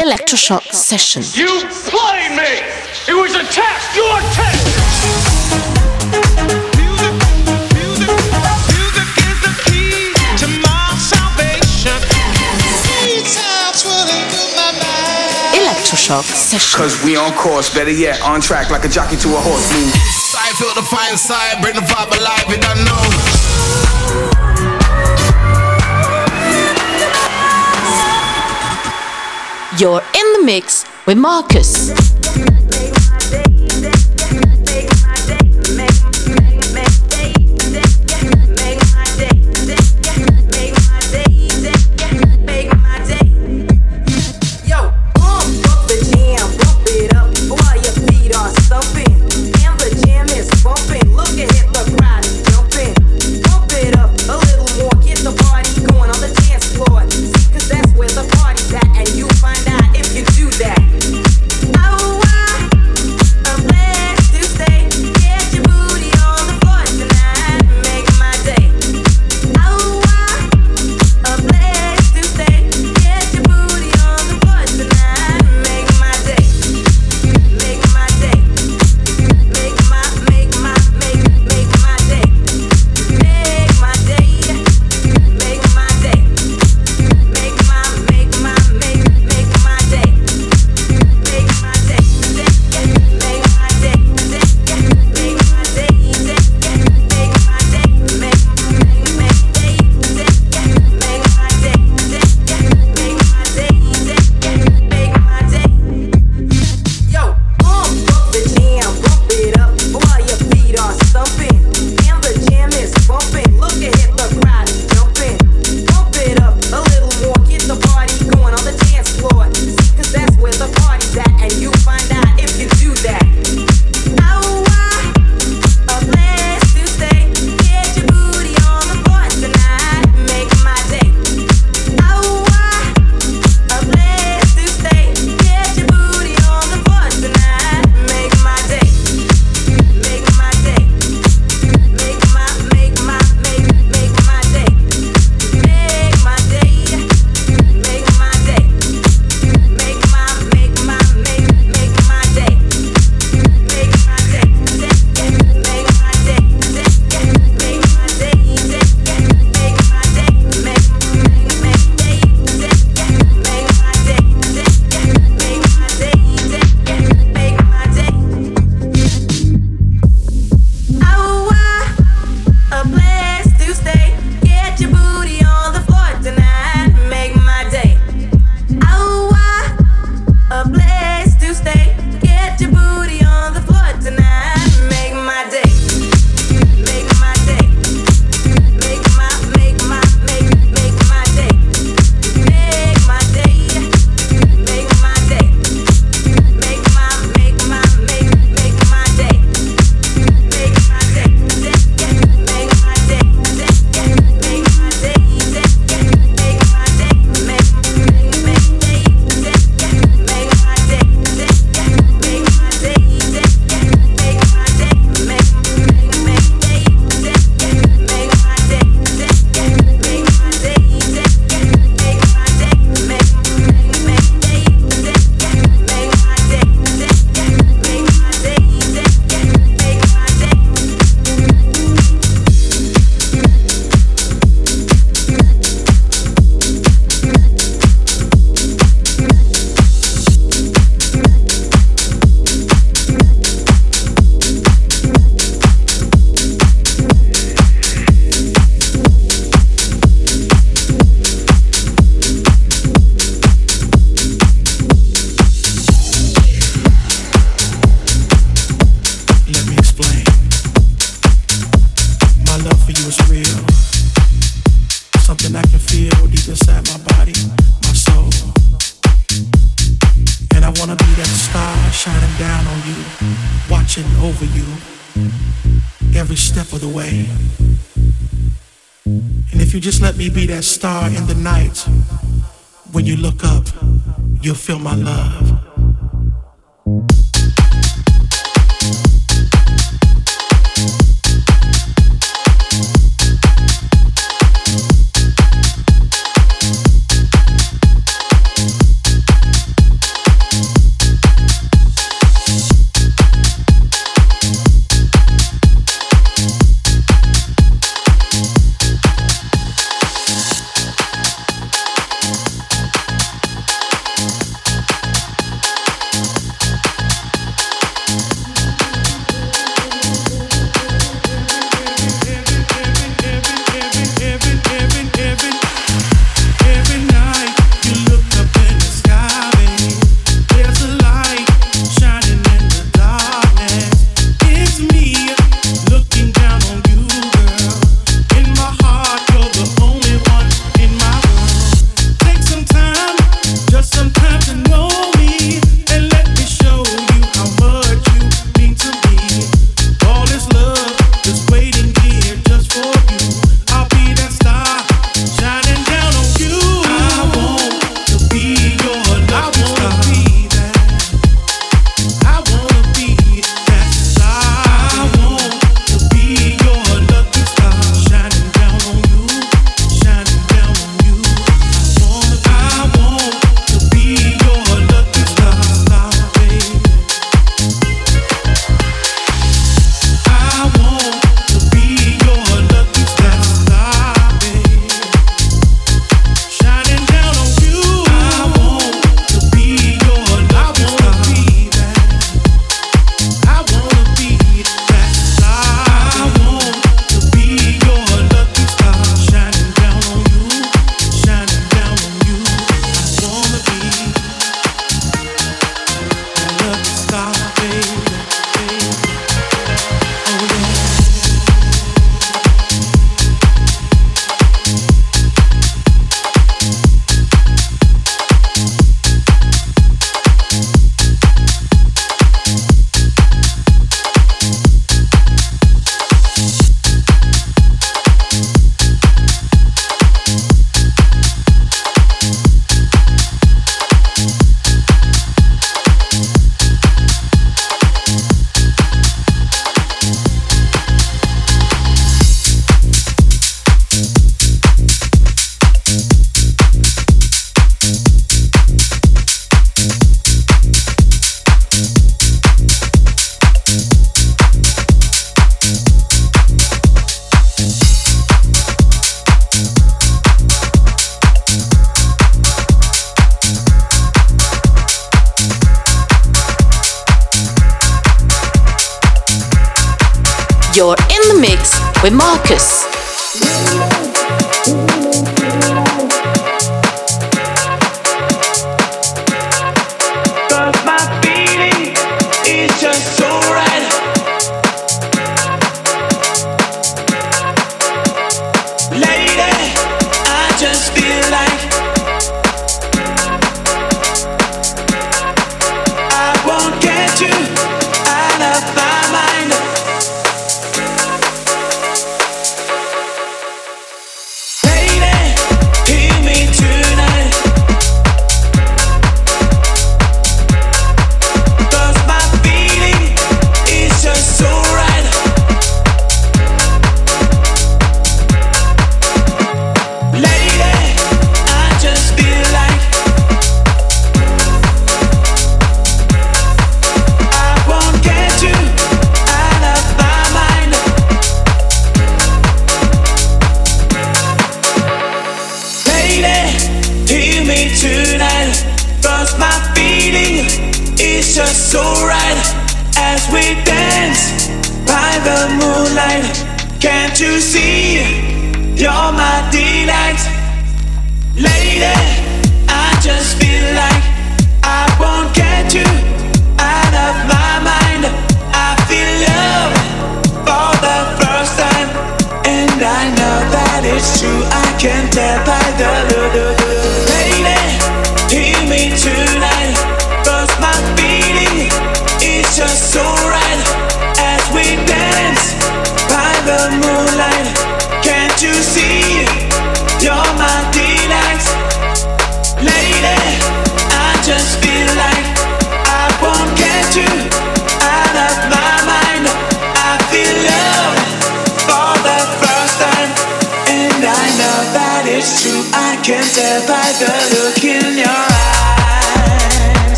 electroshock session. You played me! It was a test! Your test! Electroshock session. Cause we on course, better yet, on track like a jockey to a horse. Move. I feel the fire inside, bring the vibe alive, and I know. You're in the mix with Marcus.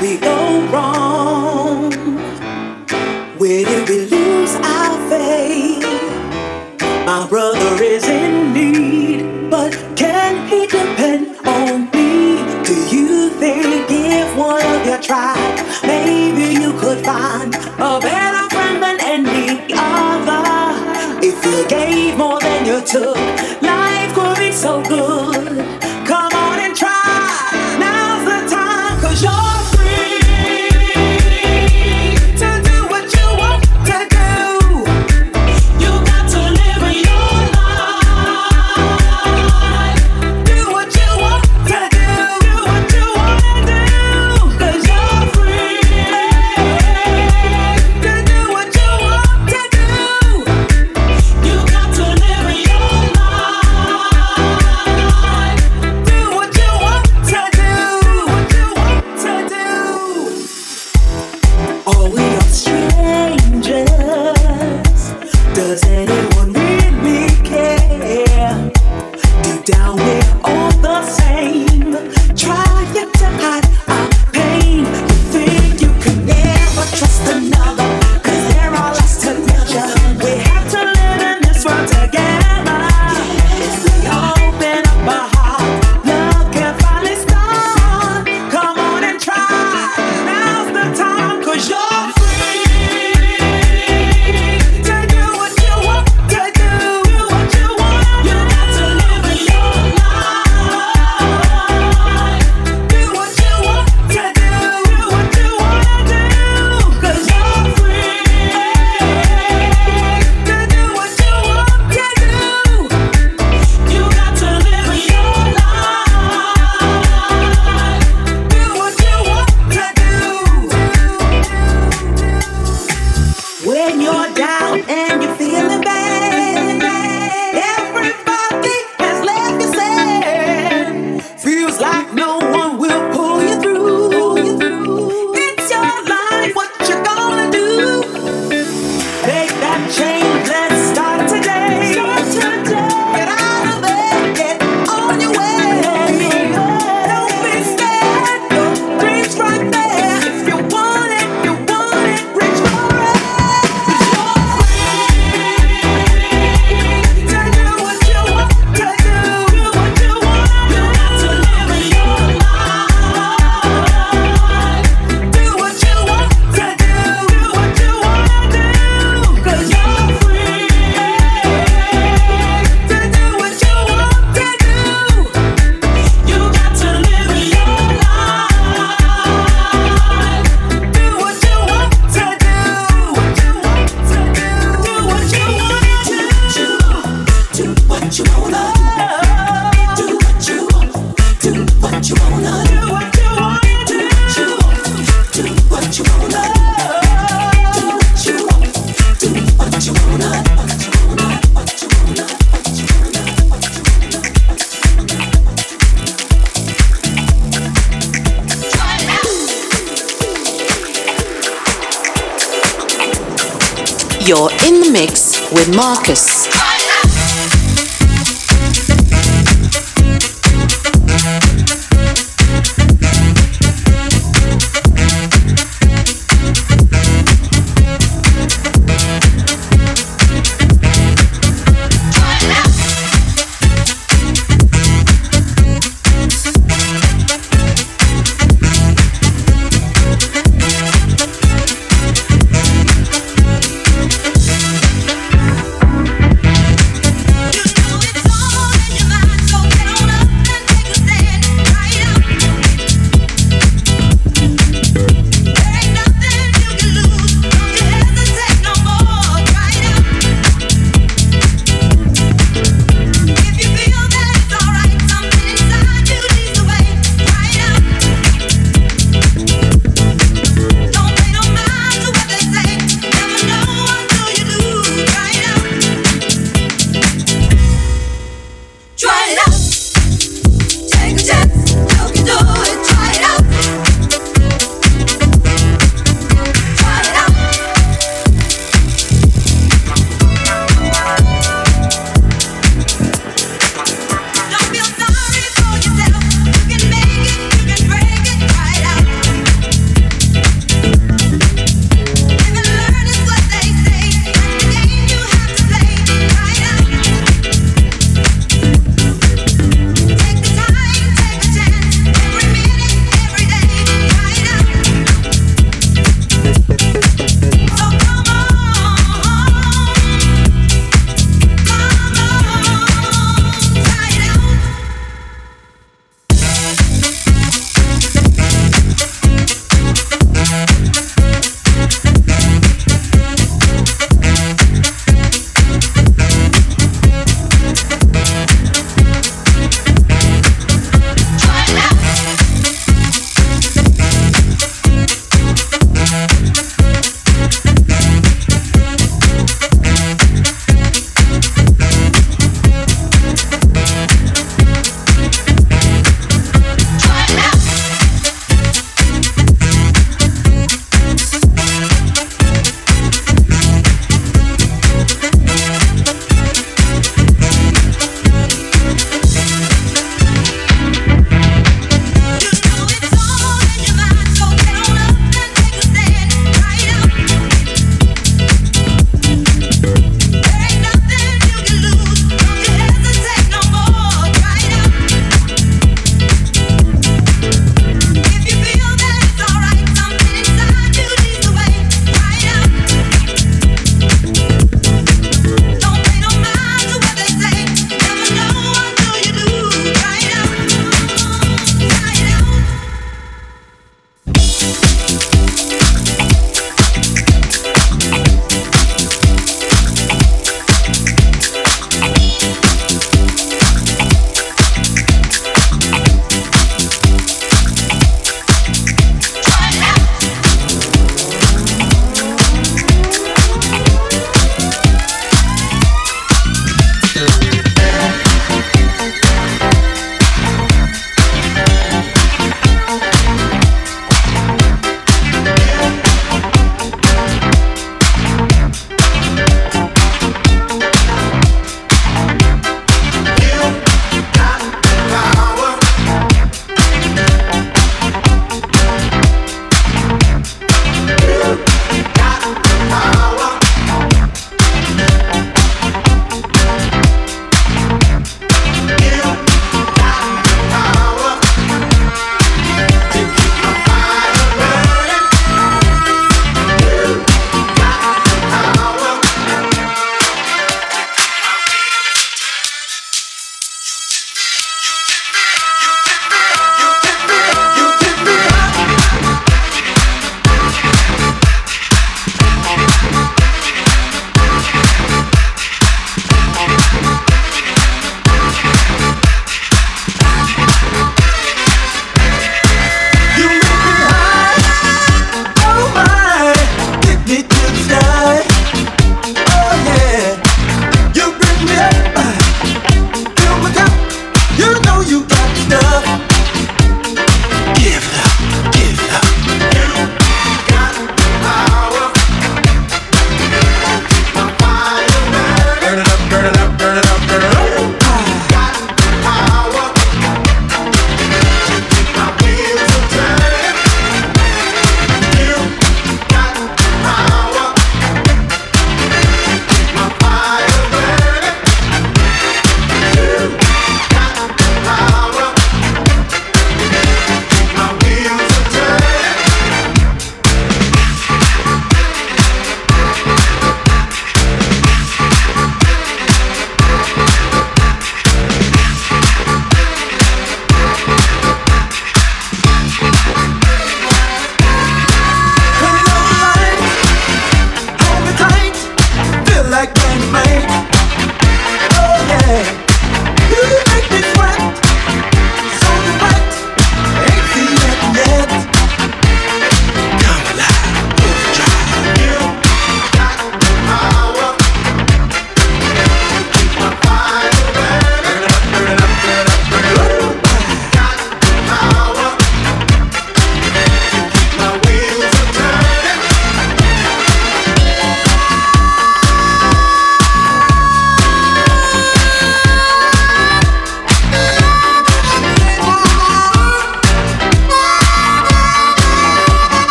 did we go wrong? Where did we lose our faith? My brother is in need, but can he depend on me? Do you think if one of you tried, maybe you could find a better friend than any other? If you gave more than you took, life could be so good.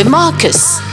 With Marcus.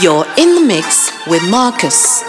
You're in the mix with Marcus.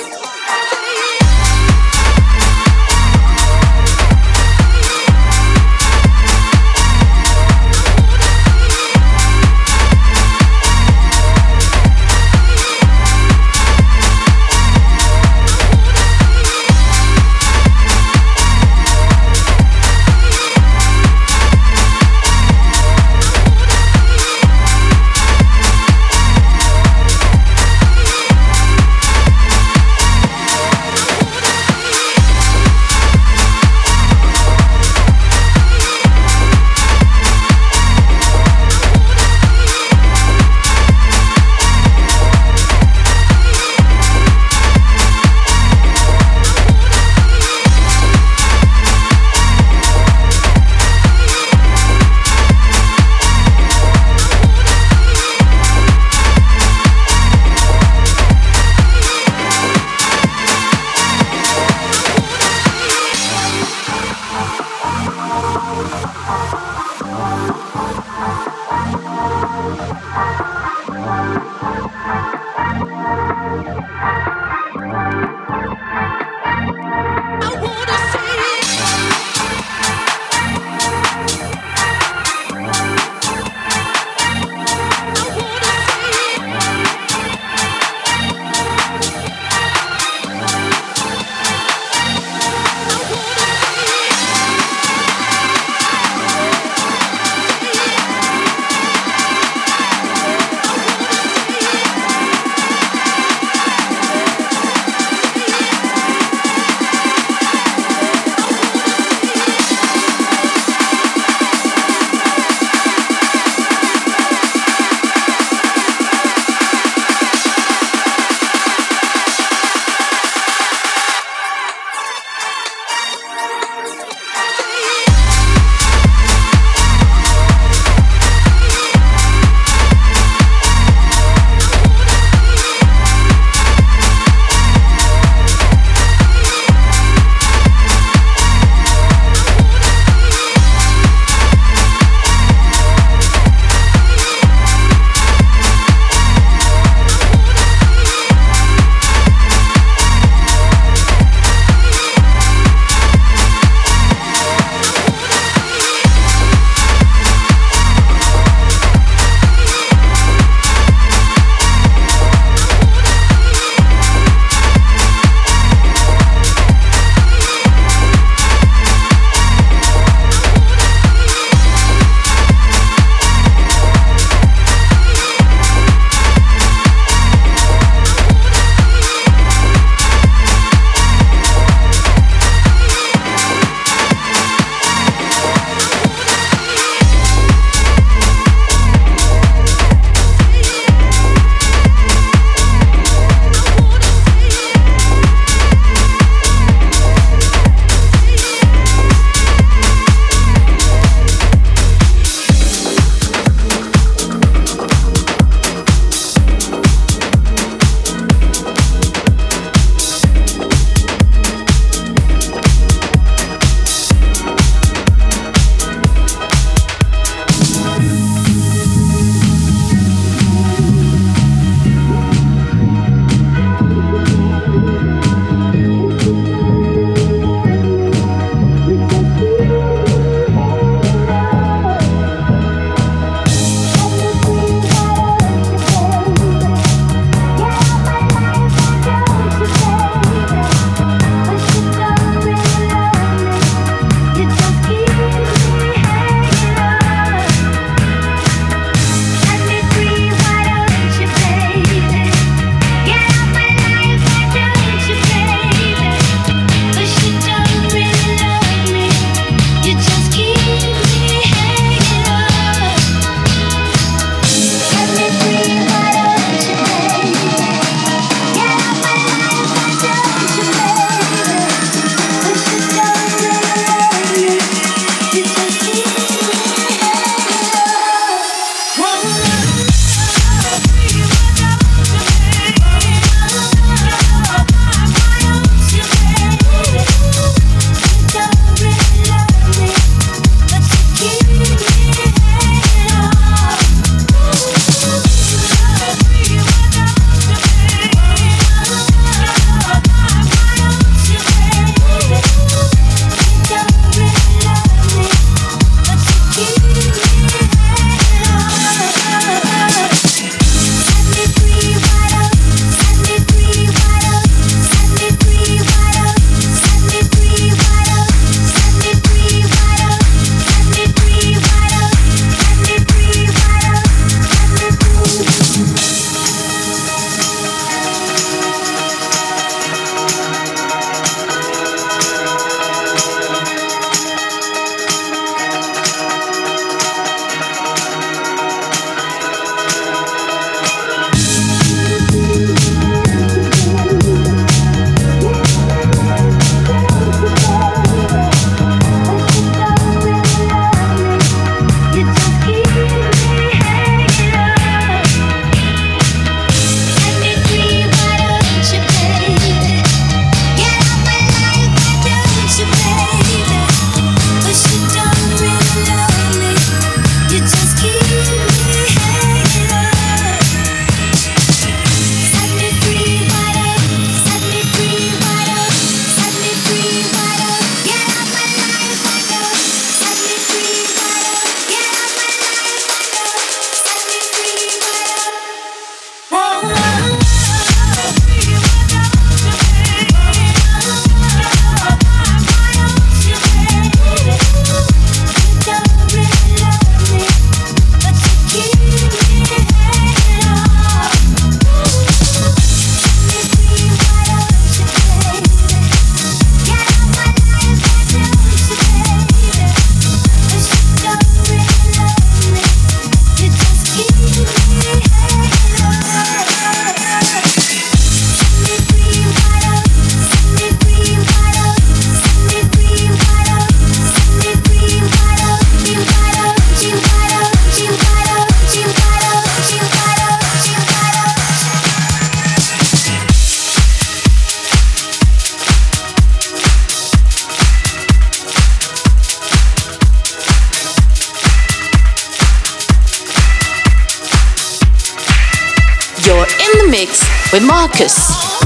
With Marcus.